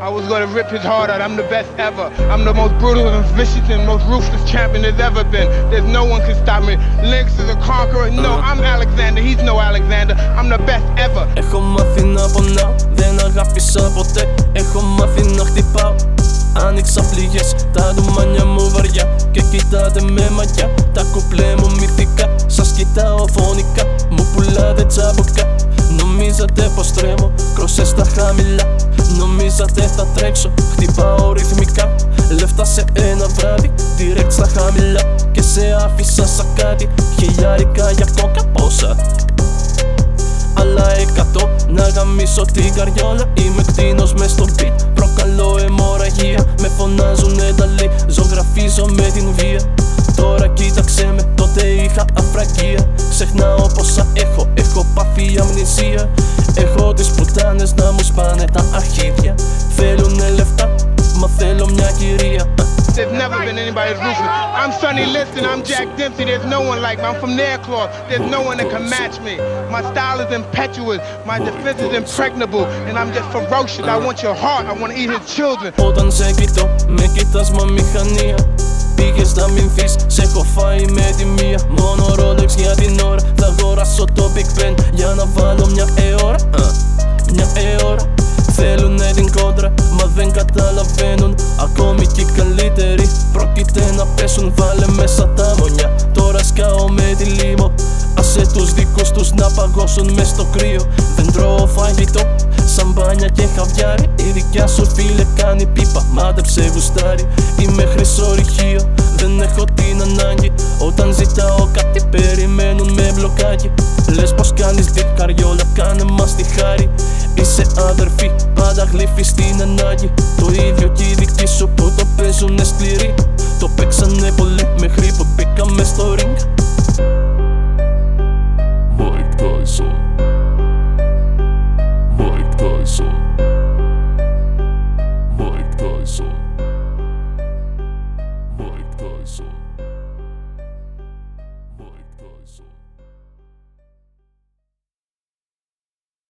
I was gonna rip his heart out. I'm the best ever. I'm the most brutal and vicious and most ruthless champion there's ever been. There's no one can stop me. Lynx is a conqueror. No, I'm Alexander. He's no Alexander. I'm the best ever. Έχω μάθει να πονάω, δεν αγάπησα ποτέ Έχω μάθει να χτυπάω Άνοιξα πληγές, τα ντουμάνια μου βαριά Και κοιτάτε με μαγιά, τα κουπλέ μου μυθικά Σας κοιτάω φωνικά, μου πουλάτε τσαμπουκά Νομίζατε πως τρέμω, κρόσες στα χαμηλά Νομίζατε θα τρέξω, χτυπάω ρυθμικά. Λεφτά σε ένα βράδυ, direct στα χαμηλά. Και σε άφησα σαν κάτι, χιλιάρικα για κόκα. Πόσα; Αλλά εκατό. Να γαμίσω την καριόλα. Είμαι κτίνος μες στο beat There's never been anybody as ruthless. I'm Sonny Liston. I'm Jack Dempsey. There's no one like me. I'm from Nairclaw. There's no one that can match me. My style is impetuous. My defense is impregnable. And I'm just ferocious. I want your heart. I want to eat his children. Όταν σε κοιτώ, με κοιτάς μα μηχανία Πήγες να μην φύς, σε έχω φάει με τη μία Μόνο Rolex για την ώρα Θα αγοράσω το δικούς τους να παγώσουν μες στο κρύο. Δεν τρώω φαγητό, σαμπάνια και χαβιάρι. Η δικιά σου φίλε κάνει πίπα, μάτεψε γουστάρι. Είμαι χρυσορυχείο, δεν έχω την ανάγκη. Όταν ζητάω κάτι περιμένουν με μπλοκάκι. Λες πως κάνεις δι καριόλα, κάνε μας τη χάρη. Είσαι αδερφή, πάντα γλύφεις στην ανάγκη. Το ίδιο κι οι δικοί σου που το παίζουνε Paraíso.